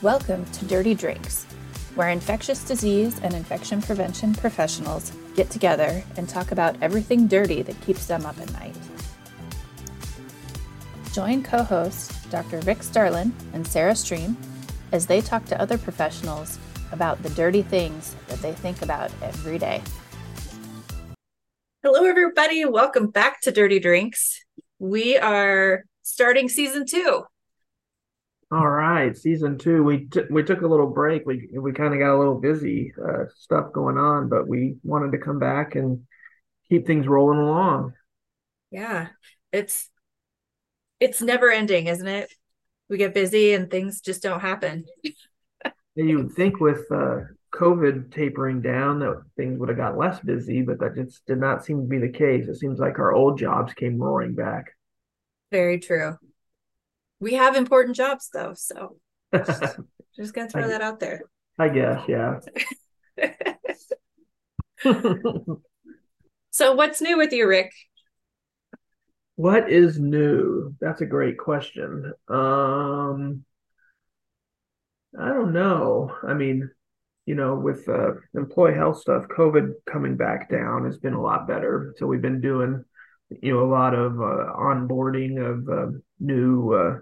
Welcome to Dirty Drinks, where infectious disease and infection prevention professionals get together and talk about everything dirty that keeps them up at night. Join co hosts Dr. Rick Starlin and Sarah Stream as they talk to other professionals about the dirty things that they think about every day. Hello, everybody. Welcome back to Dirty Drinks. We are starting season two. All right, season two. We t- we took a little break. We we kind of got a little busy, uh, stuff going on, but we wanted to come back and keep things rolling along. Yeah, it's it's never ending, isn't it? We get busy and things just don't happen. you would think with uh, COVID tapering down that things would have got less busy, but that just did not seem to be the case. It seems like our old jobs came roaring back. Very true we have important jobs though, so just, gonna throw I, that out there. I guess, yeah. so what's new with you, Rick? What is new? That's a great question. Um I don't know. I mean, you know, with uh, employee health stuff, COVID coming back down has been a lot better. So we've been doing, you know, a lot of uh, onboarding of uh, new uh,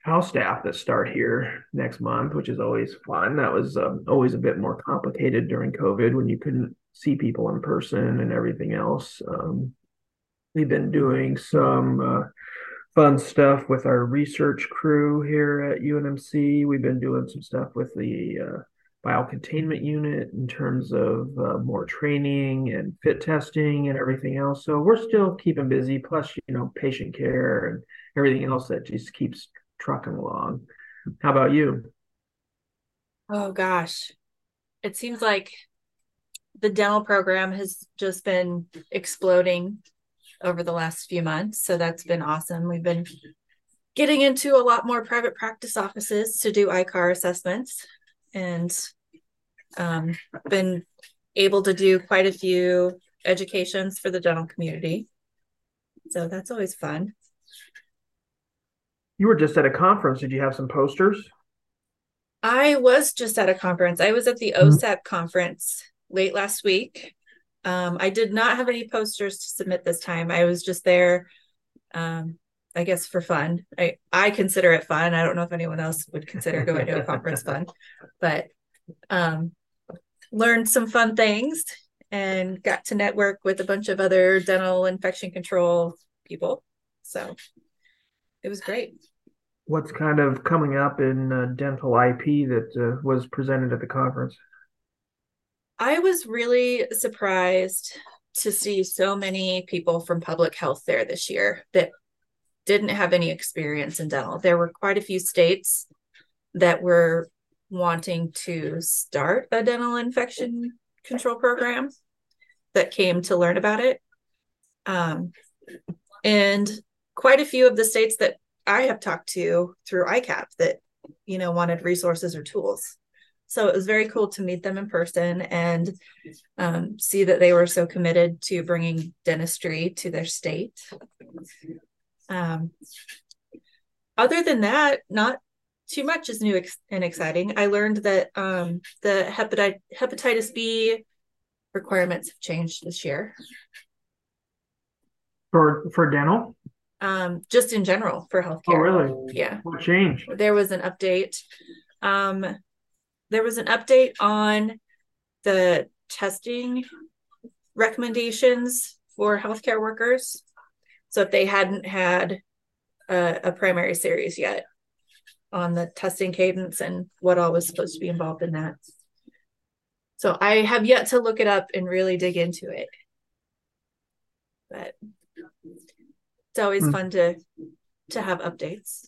house staff that start here next month, which is always fun. That was um, always a bit more complicated during COVID when you couldn't see people in person and everything else. Um, we've been doing some uh, fun stuff with our research crew here at UNMC. We've been doing some stuff with the uh, biocontainment unit in terms of uh, more training and fit testing and everything else. So we're still keeping busy, plus, you know, patient care and everything else that just keeps trucking along. How about you? Oh, gosh. It seems like the dental program has just been exploding over the last few months. So that's been awesome. We've been getting into a lot more private practice offices to do ICAR assessments and um, been able to do quite a few educations for the dental community. So that's always fun. You were just at a conference. Did you have some posters? I was just at a conference. I was at the OSAP mm-hmm. conference late last week. Um, I did not have any posters to submit this time. I was just there, um, I guess, for fun. I I consider it fun. I don't know if anyone else would consider going to a conference fun, but um, learned some fun things and got to network with a bunch of other dental infection control people. So it was great. What's kind of coming up in uh, dental IP that uh, was presented at the conference? I was really surprised to see so many people from public health there this year that didn't have any experience in dental. There were quite a few states that were wanting to start a dental infection control program that came to learn about it. Um, and quite a few of the states that I have talked to through ICAP that, you know, wanted resources or tools. So it was very cool to meet them in person and um, see that they were so committed to bringing dentistry to their state. Um, other than that, not too much is new and exciting. I learned that um, the hepatitis hepatitis B requirements have changed this year. For for dental? Um, just in general for healthcare. Oh, really? Yeah. What changed? There was an update. Um, there was an update on the testing recommendations for healthcare workers. So if they hadn't had a, a primary series yet, on the testing cadence and what all was supposed to be involved in that. So I have yet to look it up and really dig into it. But it's always hmm. fun to to have updates.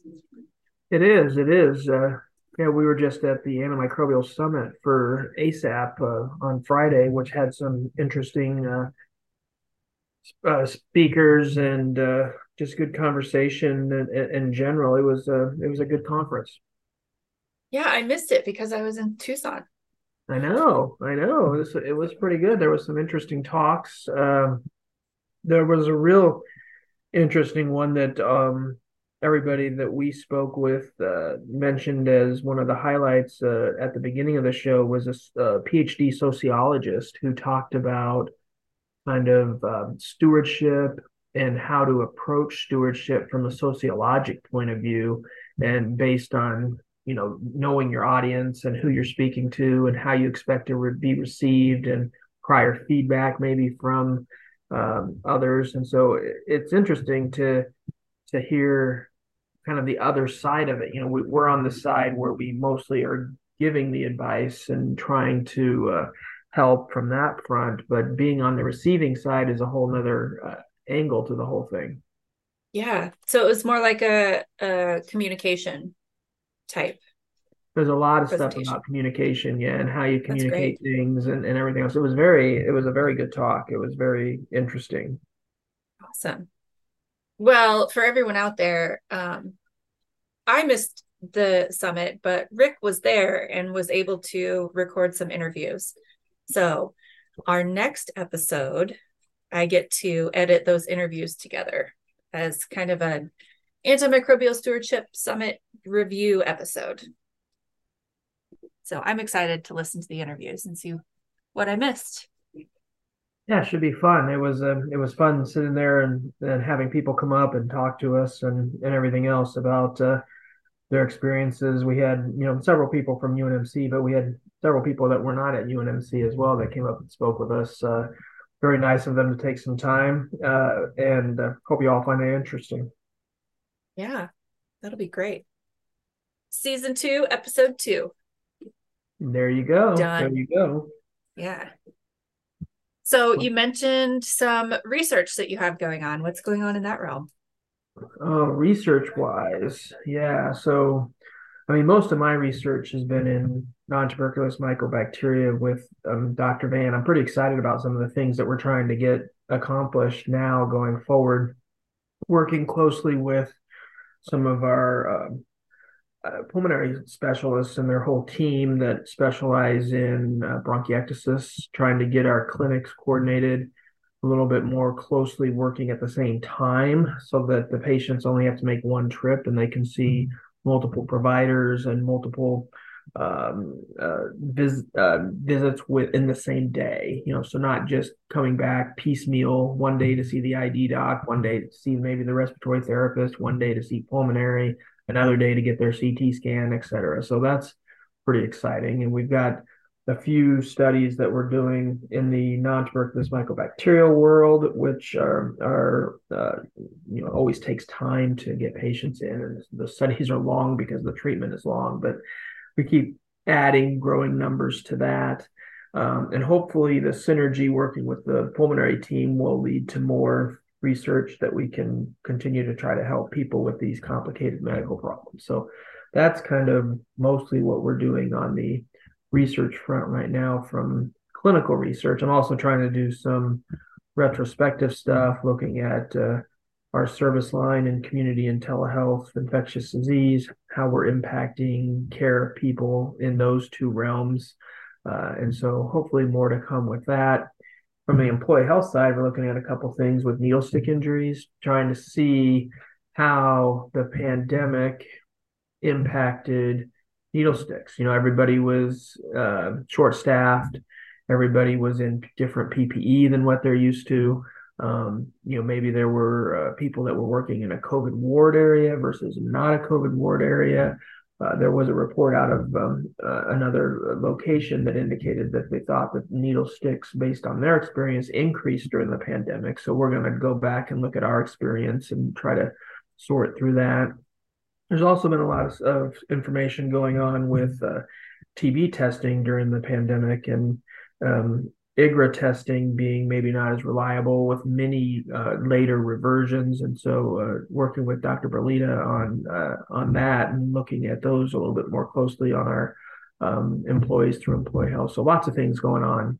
It is. It is. Uh, yeah, we were just at the antimicrobial summit for ASAP uh, on Friday, which had some interesting uh, uh speakers and uh, just good conversation in, in general. It was a it was a good conference. Yeah, I missed it because I was in Tucson. I know, I know. It was, it was pretty good. There was some interesting talks. Um, there was a real interesting one that um, everybody that we spoke with uh, mentioned as one of the highlights uh, at the beginning of the show was a, a PhD sociologist who talked about kind of um, stewardship and how to approach stewardship from a sociologic point of view and based on you know knowing your audience and who you're speaking to and how you expect to re- be received and prior feedback maybe from um, others and so it's interesting to to hear kind of the other side of it. You know, we, are on the side where we mostly are giving the advice and trying to uh, help from that front, but being on the receiving side is a whole nother uh, angle to the whole thing. Yeah. So it was more like a, a communication type. There's a lot of stuff about communication, yeah, and how you communicate things and, and everything else. It was very, it was a very good talk. It was very interesting. Awesome. Well, for everyone out there, um, I missed the summit, but Rick was there and was able to record some interviews. So, our next episode, I get to edit those interviews together as kind of an antimicrobial stewardship summit review episode. So, I'm excited to listen to the interviews and see what I missed. Yeah, it should be fun. It was um, it was fun sitting there and, and having people come up and talk to us and, and everything else about uh, their experiences. We had you know several people from UNMC, but we had several people that were not at UNMC as well that came up and spoke with us. Uh, very nice of them to take some time, uh, and uh, hope you all find it interesting. Yeah, that'll be great. Season two, episode two. There you go. Done. There you go. Yeah. So you mentioned some research that you have going on. What's going on in that realm? Oh, research wise, yeah. So, I mean, most of my research has been in non-tuberculous mycobacteria with um, Dr. Van. I'm pretty excited about some of the things that we're trying to get accomplished now going forward. Working closely with some of our uh, uh, pulmonary specialists and their whole team that specialize in uh, bronchiectasis, trying to get our clinics coordinated a little bit more closely working at the same time so that the patients only have to make one trip and they can see multiple providers and multiple um, uh, vis- uh, visits within the same day. You know, so not just coming back piecemeal one day to see the ID doc, one day to see maybe the respiratory therapist, one day to see pulmonary, another day to get their CT scan, et cetera. So that's pretty exciting. And we've got a few studies that we're doing in the non-tuberculous mycobacterial world, which are, are uh, you know always takes time to get patients in, and the studies are long because the treatment is long. But we keep adding growing numbers to that, um, and hopefully the synergy working with the pulmonary team will lead to more research that we can continue to try to help people with these complicated medical problems. So that's kind of mostly what we're doing on the research front right now from clinical research. I'm also trying to do some retrospective stuff looking at uh, our service line and community and telehealth, infectious disease, how we're impacting care of people in those two realms. Uh, and so hopefully more to come with that from the employee health side, we're looking at a couple things with needle stick injuries, trying to see how the pandemic impacted needle sticks. You know, everybody was uh, short staffed, everybody was in different PPE than what they're used to. Um, you know, maybe there were uh, people that were working in a COVID ward area versus not a COVID ward area. Uh, there was a report out of um, uh, another location that indicated that they thought that needle sticks, based on their experience, increased during the pandemic. So we're going to go back and look at our experience and try to sort through that. There's also been a lot of, of information going on with uh, TB testing during the pandemic, and um, IGRA testing being maybe not as reliable with many uh, later reversions, and so uh, working with Dr. Berlita on uh, on that and looking at those a little bit more closely on our um, employees through employee health. So lots of things going on.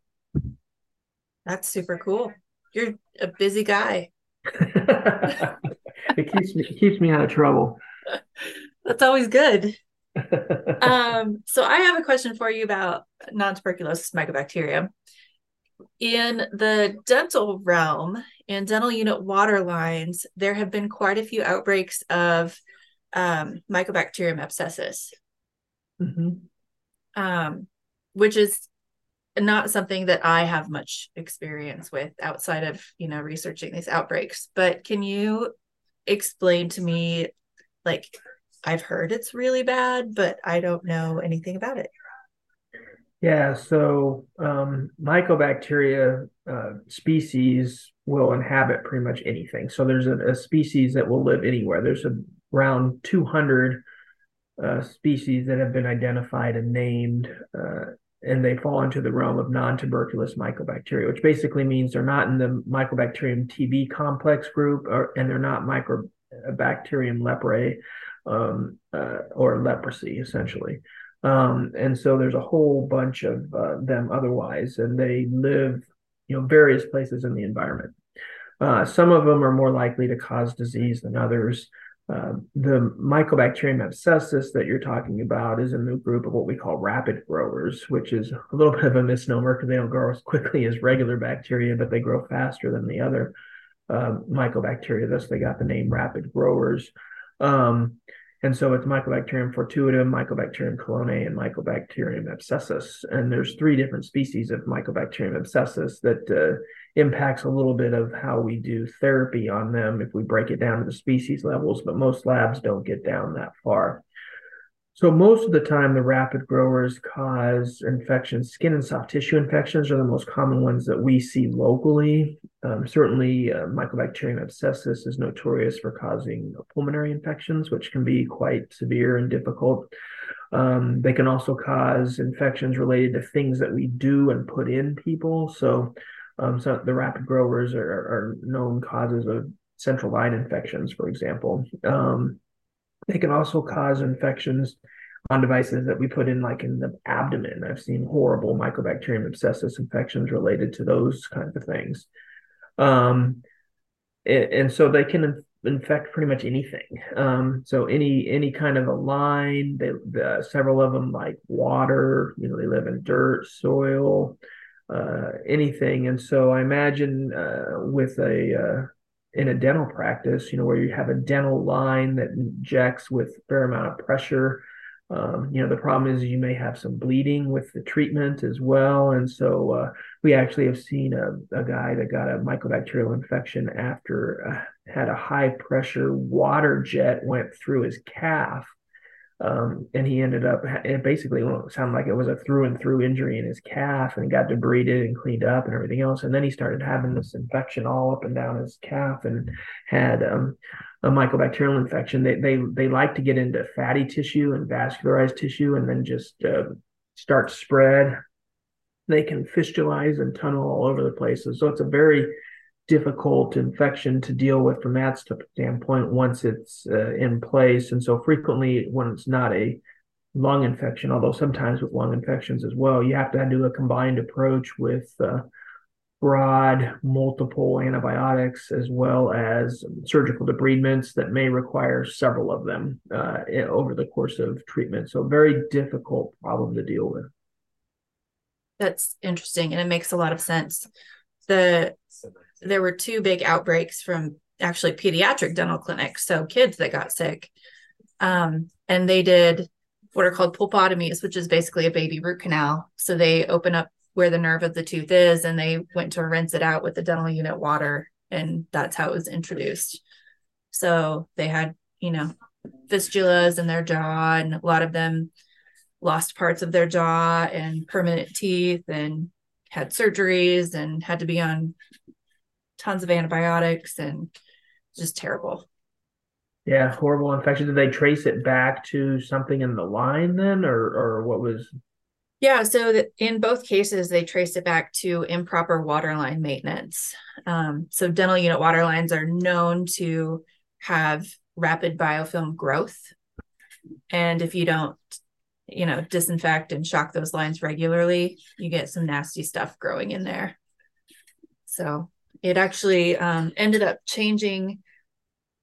That's super cool. You're a busy guy. it keeps me it keeps me out of trouble. That's always good. um, so I have a question for you about non-tuberculous mycobacterium in the dental realm, in dental unit water lines, there have been quite a few outbreaks of um, Mycobacterium abscessus, mm-hmm. um, which is not something that I have much experience with outside of you know researching these outbreaks. But can you explain to me, like, I've heard it's really bad, but I don't know anything about it. Yeah, so um, mycobacteria uh, species will inhabit pretty much anything. So there's a, a species that will live anywhere. There's a, around 200 uh, species that have been identified and named, uh, and they fall into the realm of non-tuberculous mycobacteria, which basically means they're not in the Mycobacterium TB complex group, or, and they're not Mycobacterium leprae um, uh, or leprosy, essentially. Um, and so there's a whole bunch of uh, them otherwise, and they live, you know, various places in the environment. Uh, some of them are more likely to cause disease than others. Uh, the Mycobacterium abscessus that you're talking about is in the group of what we call rapid growers, which is a little bit of a misnomer because they don't grow as quickly as regular bacteria, but they grow faster than the other uh, mycobacteria. Thus, they got the name rapid growers. Um, and so it's Mycobacterium fortuitum, Mycobacterium chelonae, and Mycobacterium abscessus. And there's three different species of Mycobacterium abscessus that uh, impacts a little bit of how we do therapy on them if we break it down to the species levels, but most labs don't get down that far. So most of the time, the rapid growers cause infections. Skin and soft tissue infections are the most common ones that we see locally. Um, certainly, uh, Mycobacterium abscessus is notorious for causing pulmonary infections, which can be quite severe and difficult. Um, they can also cause infections related to things that we do and put in people. So, um, so the rapid growers are, are known causes of central line infections, for example. Um, they can also cause infections on devices that we put in, like in the abdomen. I've seen horrible Mycobacterium abscessus infections related to those kinds of things. Um, and, and so they can infect pretty much anything. Um, so any any kind of a line, they the, several of them like water. You know, they live in dirt, soil, uh, anything. And so I imagine uh, with a uh, in a dental practice, you know, where you have a dental line that injects with a fair amount of pressure. Um, you know, the problem is you may have some bleeding with the treatment as well. And so uh, we actually have seen a, a, guy that got a mycobacterial infection after uh, had a high pressure water jet went through his calf um, and he ended up, it basically sounded like it was a through and through injury in his calf and got debrided and cleaned up and everything else. And then he started having this infection all up and down his calf and had um, a mycobacterial infection. They, they, they like to get into fatty tissue and vascularized tissue and then just uh, start spread. They can fistulize and tunnel all over the place. So it's a very difficult infection to deal with from that standpoint once it's uh, in place. And so frequently, when it's not a lung infection, although sometimes with lung infections as well, you have to do a combined approach with uh, broad, multiple antibiotics as well as surgical debridements that may require several of them uh, over the course of treatment. So, very difficult problem to deal with. That's interesting, and it makes a lot of sense. The there were two big outbreaks from actually pediatric dental clinics, so kids that got sick. Um, and they did what are called pulpotomies, which is basically a baby root canal. So they open up where the nerve of the tooth is and they went to rinse it out with the dental unit water. And that's how it was introduced. So they had, you know, fistulas in their jaw, and a lot of them lost parts of their jaw and permanent teeth and had surgeries and had to be on tons of antibiotics and just terrible. Yeah, horrible infection. Did they trace it back to something in the line then, or or what was? Yeah, so in both cases, they traced it back to improper waterline maintenance. Um, so dental unit water lines are known to have rapid biofilm growth, and if you don't, you know, disinfect and shock those lines regularly, you get some nasty stuff growing in there. So it actually um, ended up changing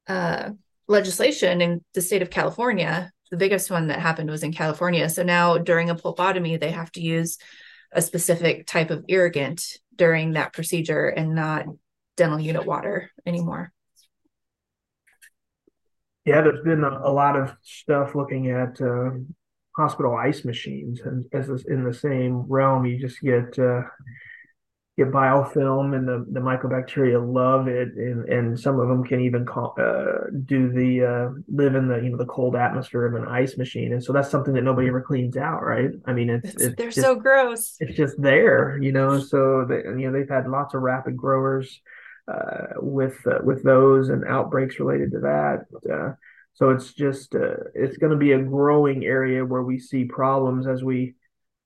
uh, legislation in the state of California. The biggest one that happened was in California. So now during a pulpotomy, they have to use a specific type of irrigant during that procedure and not dental unit water anymore. Yeah, there's been a, a lot of stuff looking at uh, hospital ice machines, and as in the same realm, you just get uh, get biofilm, and the, the mycobacteria love it, and, and some of them can even call, uh, do the uh, live in the you know the cold atmosphere of an ice machine, and so that's something that nobody ever cleans out, right? I mean, it's, it's, it's they're just, so gross. It's just there, you know. So they, you know they've had lots of rapid growers uh, with uh, with those and outbreaks related to that. Uh, so it's just uh, it's going to be a growing area where we see problems as we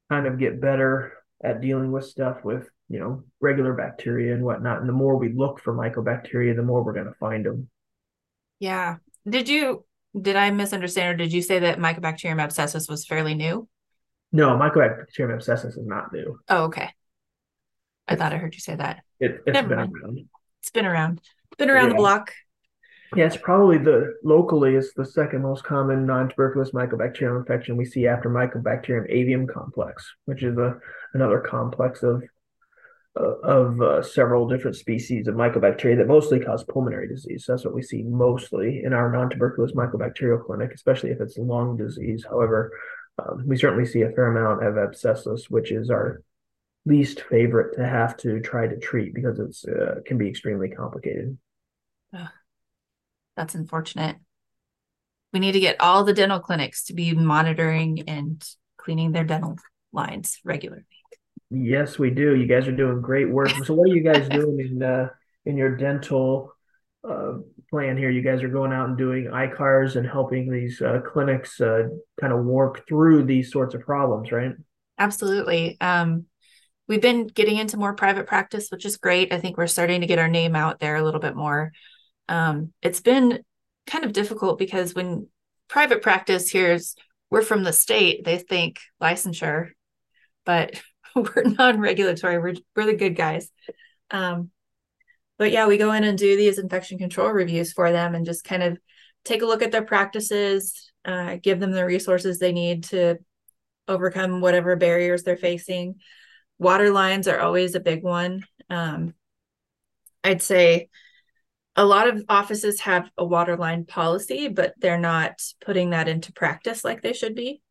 kind of get better at dealing with stuff with you know regular bacteria and whatnot. And the more we look for mycobacteria, the more we're going to find them. Yeah. Did you did I misunderstand, or did you say that Mycobacterium abscessus was fairly new? No, Mycobacterium abscessus is not new. Oh, okay. I thought I heard you say that. It, has been mind. around. It's been around. It's been around yeah. the block. Yeah, it's probably the locally it's the second most common non-tuberculous mycobacterial infection we see after Mycobacterium avium complex, which is a another complex of of uh, several different species of mycobacteria that mostly cause pulmonary disease. That's what we see mostly in our non-tuberculous mycobacterial clinic, especially if it's lung disease. However, um, we certainly see a fair amount of abscessus, which is our least favorite to have to try to treat because it's uh, can be extremely complicated. That's unfortunate. We need to get all the dental clinics to be monitoring and cleaning their dental lines regularly. Yes, we do. You guys are doing great work. So, what are you guys doing in uh, in your dental uh, plan here? You guys are going out and doing ICARs and helping these uh, clinics uh, kind of work through these sorts of problems, right? Absolutely. Um, we've been getting into more private practice, which is great. I think we're starting to get our name out there a little bit more um, it's been kind of difficult because when private practice hears we're from the state, they think licensure, but we're non-regulatory. We're we're the good guys. Um, but yeah, we go in and do these infection control reviews for them and just kind of take a look at their practices, uh, give them the resources they need to overcome whatever barriers they're facing. Water lines are always a big one. Um, I'd say a lot of offices have a water line policy, but they're not putting that into practice like they should be.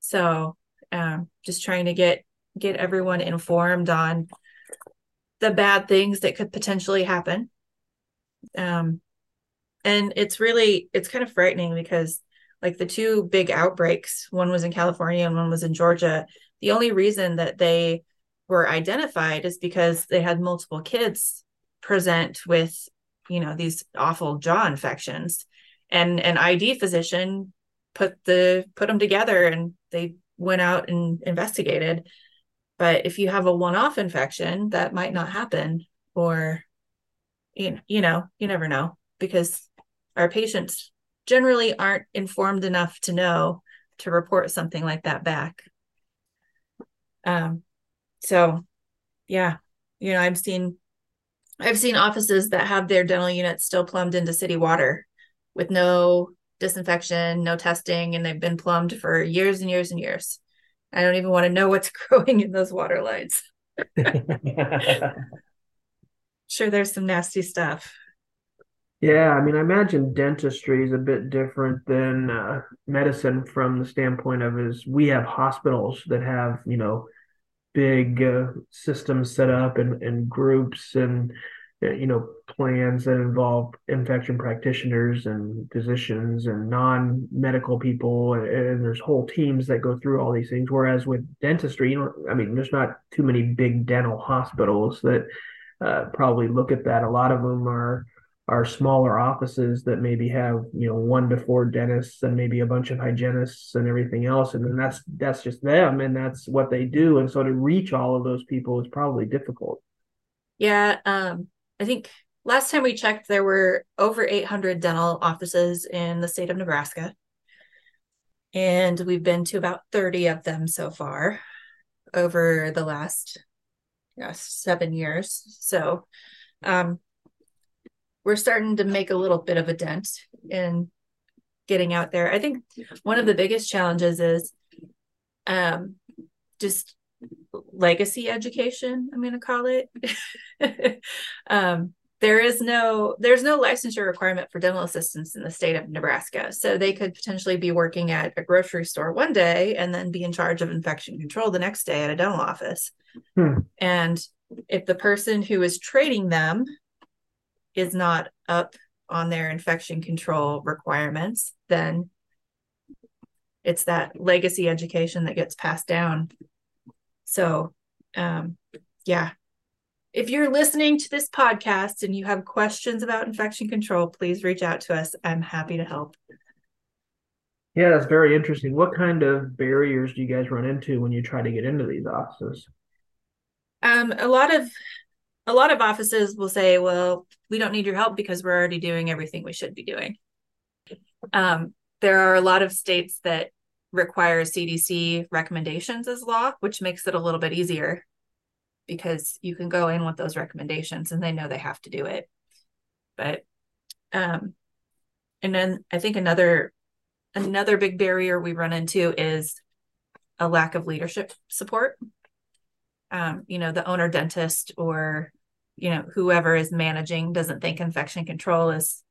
So um, just trying to get get everyone informed on the bad things that could potentially happen. Um, and it's really it's kind of frightening because like the two big outbreaks, one was in California and one was in Georgia. The only reason that they were identified is because they had multiple kids present with you know these awful jaw infections and an id physician put the put them together and they went out and investigated. But if you have a one-off infection that might not happen or you, you know you never know because our patients generally aren't informed enough to know to report something like that back. Um so yeah you know i've seen I've seen offices that have their dental units still plumbed into city water with no disinfection, no testing, and they've been plumbed for years and years and years. I don't even want to know what's growing in those water lines. sure, there's some nasty stuff. Yeah, I mean, I imagine dentistry is a bit different than uh, medicine from the standpoint of is we have hospitals that have you know big uh, systems set up and, and groups and you know plans that involve infection practitioners and physicians and non-medical people and, and, there's whole teams that go through all these things. Whereas with dentistry you know i mean there's not too many big dental hospitals that uh, probably look at that. A lot of them are are smaller offices that maybe have you know one to four dentists and maybe a bunch of hygienists and everything else. And then that's that's just them and that's what they do. And so to reach all of those people is probably difficult. Yeah um i think last time we checked there were over 800 dental offices in the state of nebraska and we've been to about 30 of them so far over the last seven years so um we're starting to make a little bit of a dent in getting out there. I think one of the biggest challenges is um, just legacy education, I'm going to call it. um, there is no there's no licensure requirement for dental assistants in the state of Nebraska. So they could potentially be working at a grocery store one day and then be in charge of infection control the next day at a dental office. Hmm. And if the person who is trading them is not up on their infection control requirements, then it's that legacy education that gets passed down. So, um, yeah. If you're listening to this podcast and you have questions about infection control, please reach out to us. I'm happy to help. Yeah, that's very interesting. What kind of barriers do you guys run into when you try to get into these offices? Um, a lot of a lot of offices will say, "Well, we don't need your help because we're already doing everything we should be doing." Um, there are a lot of states that require CDC recommendations as law, which makes it a little bit easier because you can go in with those recommendations and they know they have to do it. But um and then I think another another big barrier we run into is a lack of leadership support. Um, you know, the owner dentist or you know whoever is managing doesn't think infection control is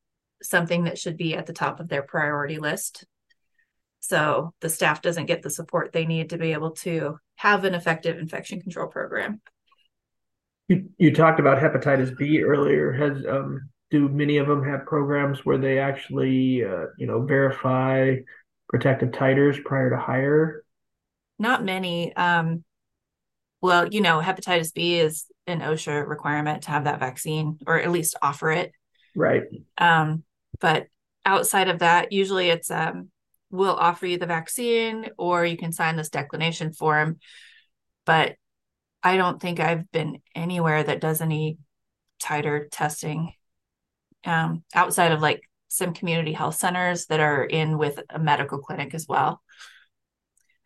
something that should be at the top of their priority list so the staff doesn't get the support they need to be able to have an effective infection control program. You, you talked about hepatitis b earlier. Has um, do many of them have programs where they actually uh, you know verify protective titers prior to hire? Not many um, well you know hepatitis b is an osha requirement to have that vaccine or at least offer it. Right. Um, but outside of that usually it's um, we'll offer you the vaccine or you can sign this declination form. But I don't think I've been anywhere that does any titer testing um, outside of like some community health centers that are in with a medical clinic as well.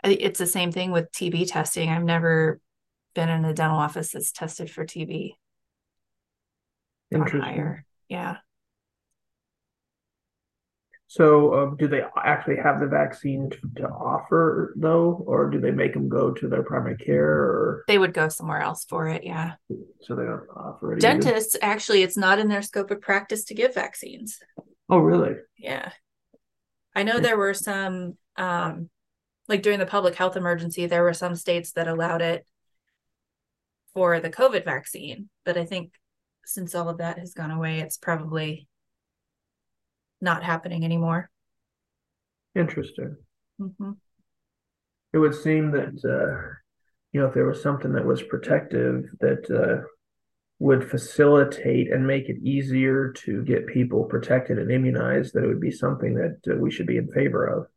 It's the same thing with TB testing. I've never been in a dental office that's tested for TB. Interesting. Yeah. So, um, do they actually have the vaccine to, to, offer though, or do they make them go to their primary care? Or they would go somewhere else for it. Yeah. So they don't offer it. Dentists either? actually, it's not in their scope of practice to give vaccines. Oh, really? Yeah. I know there were some, um, like during the public health emergency, there were some states that allowed it for the COVID vaccine, but I think since all of that has gone away, it's probably not happening anymore. Interesting. Mm-hmm. It would seem that uh, you know if there was something that was protective that uh, would facilitate and make it easier to get people protected and immunized, that it would be something that uh, we should be in favor of.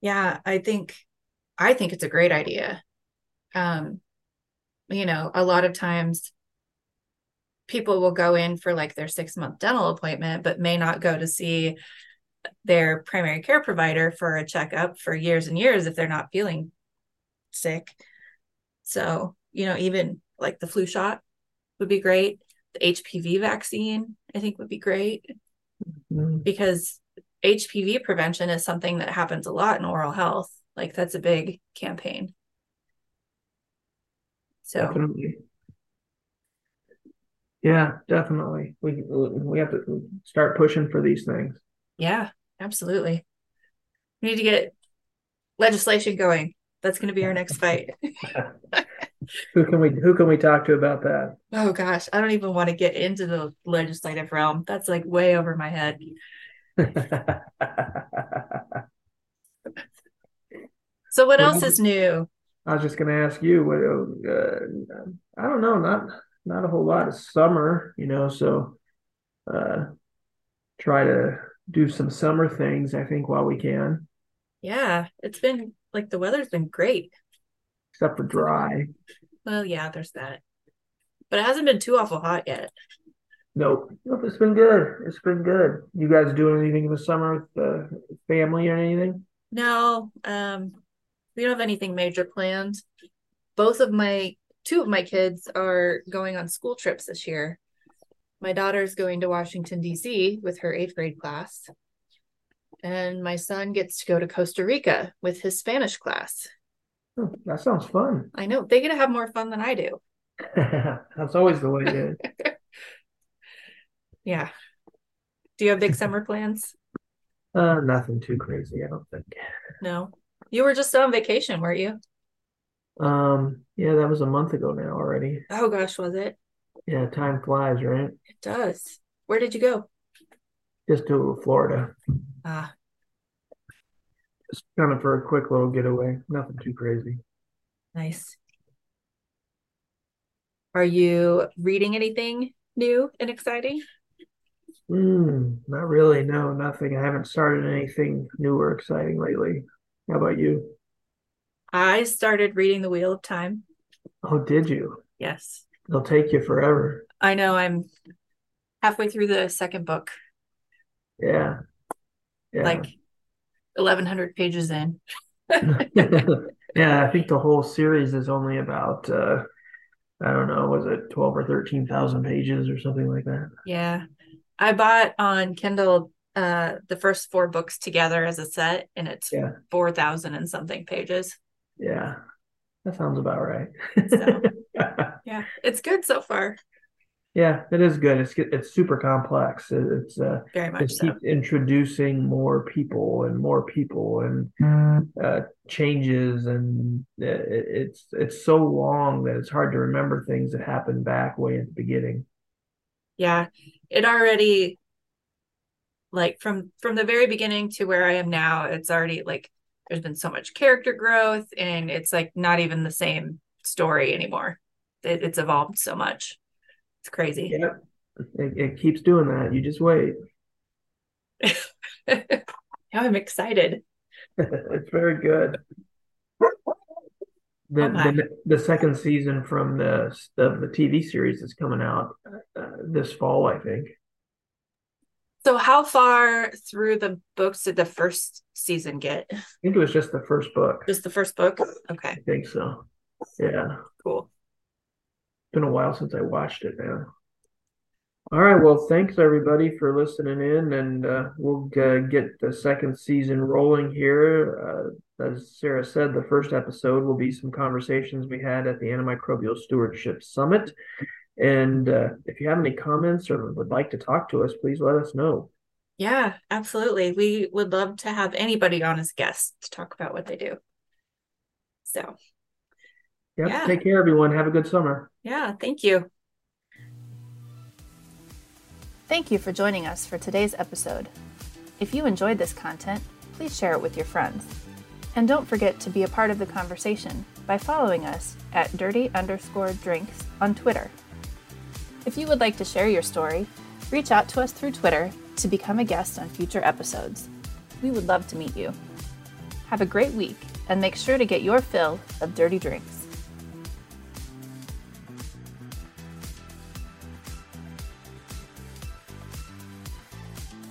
Yeah, I think I think it's a great idea. Um, you know, a lot of times people will go in for like their six month dental appointment, but may not go to see their primary care provider for a checkup for years and years if they're not feeling sick. So, you know, even like the flu shot would be great. The HPV vaccine, I think, would be great mm-hmm. because HPV prevention is something that happens a lot in oral health. Like, that's a big campaign. So, Definitely. Yeah, definitely. We we have to start pushing for these things. Yeah, absolutely. We need to get legislation going. That's going to be our next fight. who can we who can we talk to about that? Oh gosh, I don't even want to get into the legislative realm. That's like way over my head. so what else is new? I was just going to ask you. What uh, I don't know. Not not a whole lot of summer, you know, so uh try to do some summer things, I think, while we can. Yeah, it's been like the weather's been great. Except for dry. Well, yeah, there's that. But it hasn't been too awful hot yet. Nope. Nope, it's been good. It's been good. You guys doing anything in the summer with the family or anything? No. Um we don't have anything major planned. Both of my two of my kids are going on school trips this year. My daughter's going to Washington, D.C. with her eighth grade class. And my son gets to go to Costa Rica with his Spanish class. Oh, that sounds fun. I know they get to have more fun than I do. That's always the way it is. Yeah. Do you have big summer plans? Uh, nothing too crazy, I don't think. No. You were just on vacation, weren't you? Um, yeah, that was a month ago now already. Oh gosh, was it? Yeah, time flies, right? It does. Where did you go? Just to Florida. Ah, Just kind of for a quick little getaway. Nothing too crazy. nice. Are you reading anything new and exciting? Hmm, not really. No, nothing. I haven't started anything new or exciting lately. How about you? I started reading The Wheel of Time. Oh, did you? Yes. It'll take you forever. I know I'm halfway through the second book, Yeah. Yeah. like 1100 pages in. Yeah, I think the whole series is only about uh I don't know, was it 12 or 13,000 pages or something like that? Yeah. I bought on Kindle uh the first four books together as a set and it's Yeah. 4,000 and something pages. Yeah. That sounds about right. So. Yeah, it's good so far. Yeah, it is good. It's it's super complex. It- It's uh Very much it so. keeps introducing more people and more people and uh changes and it, it's it's so long that it's hard to remember things that happened back way at the beginning. Yeah. It already like from from the very beginning to where I am now, it's already like there's been so much character growth and it's like not even the same story anymore. It, it's evolved so much. It's crazy. Yeah. It, it keeps doing that. You just wait. now I'm excited. It's very good. The, the the second season from the of the TV series is coming out uh, this fall, I think. So how far through the books did the first season get? I think it was just the first book. Just the first book? Okay, I think so. Yeah. cool. It's been a while since I watched it now. All right, well, thanks everybody for listening in, and uh, we'll uh, get the second season rolling here. Uh, as Sarah said, the first episode will be some conversations we had at the Antimicrobial Stewardship Summit. And uh, if you have any comments or would like to talk to us, please let us know. Yeah, absolutely. We would love to have anybody on as guests to talk about what they do. So, Yep, Yeah. take care, everyone. Have a good summer. yeah, thank you. Thank you for joining us for today's episode. If you enjoyed this content, please share it with your friends. And don't forget to be a part of the conversation by following us at dirty underscore drinks on Twitter. If you would like to share your story, reach out to us through Twitter to become a guest on future episodes. We would love to meet you. Have a great week and make sure to get your fill of dirty drinks.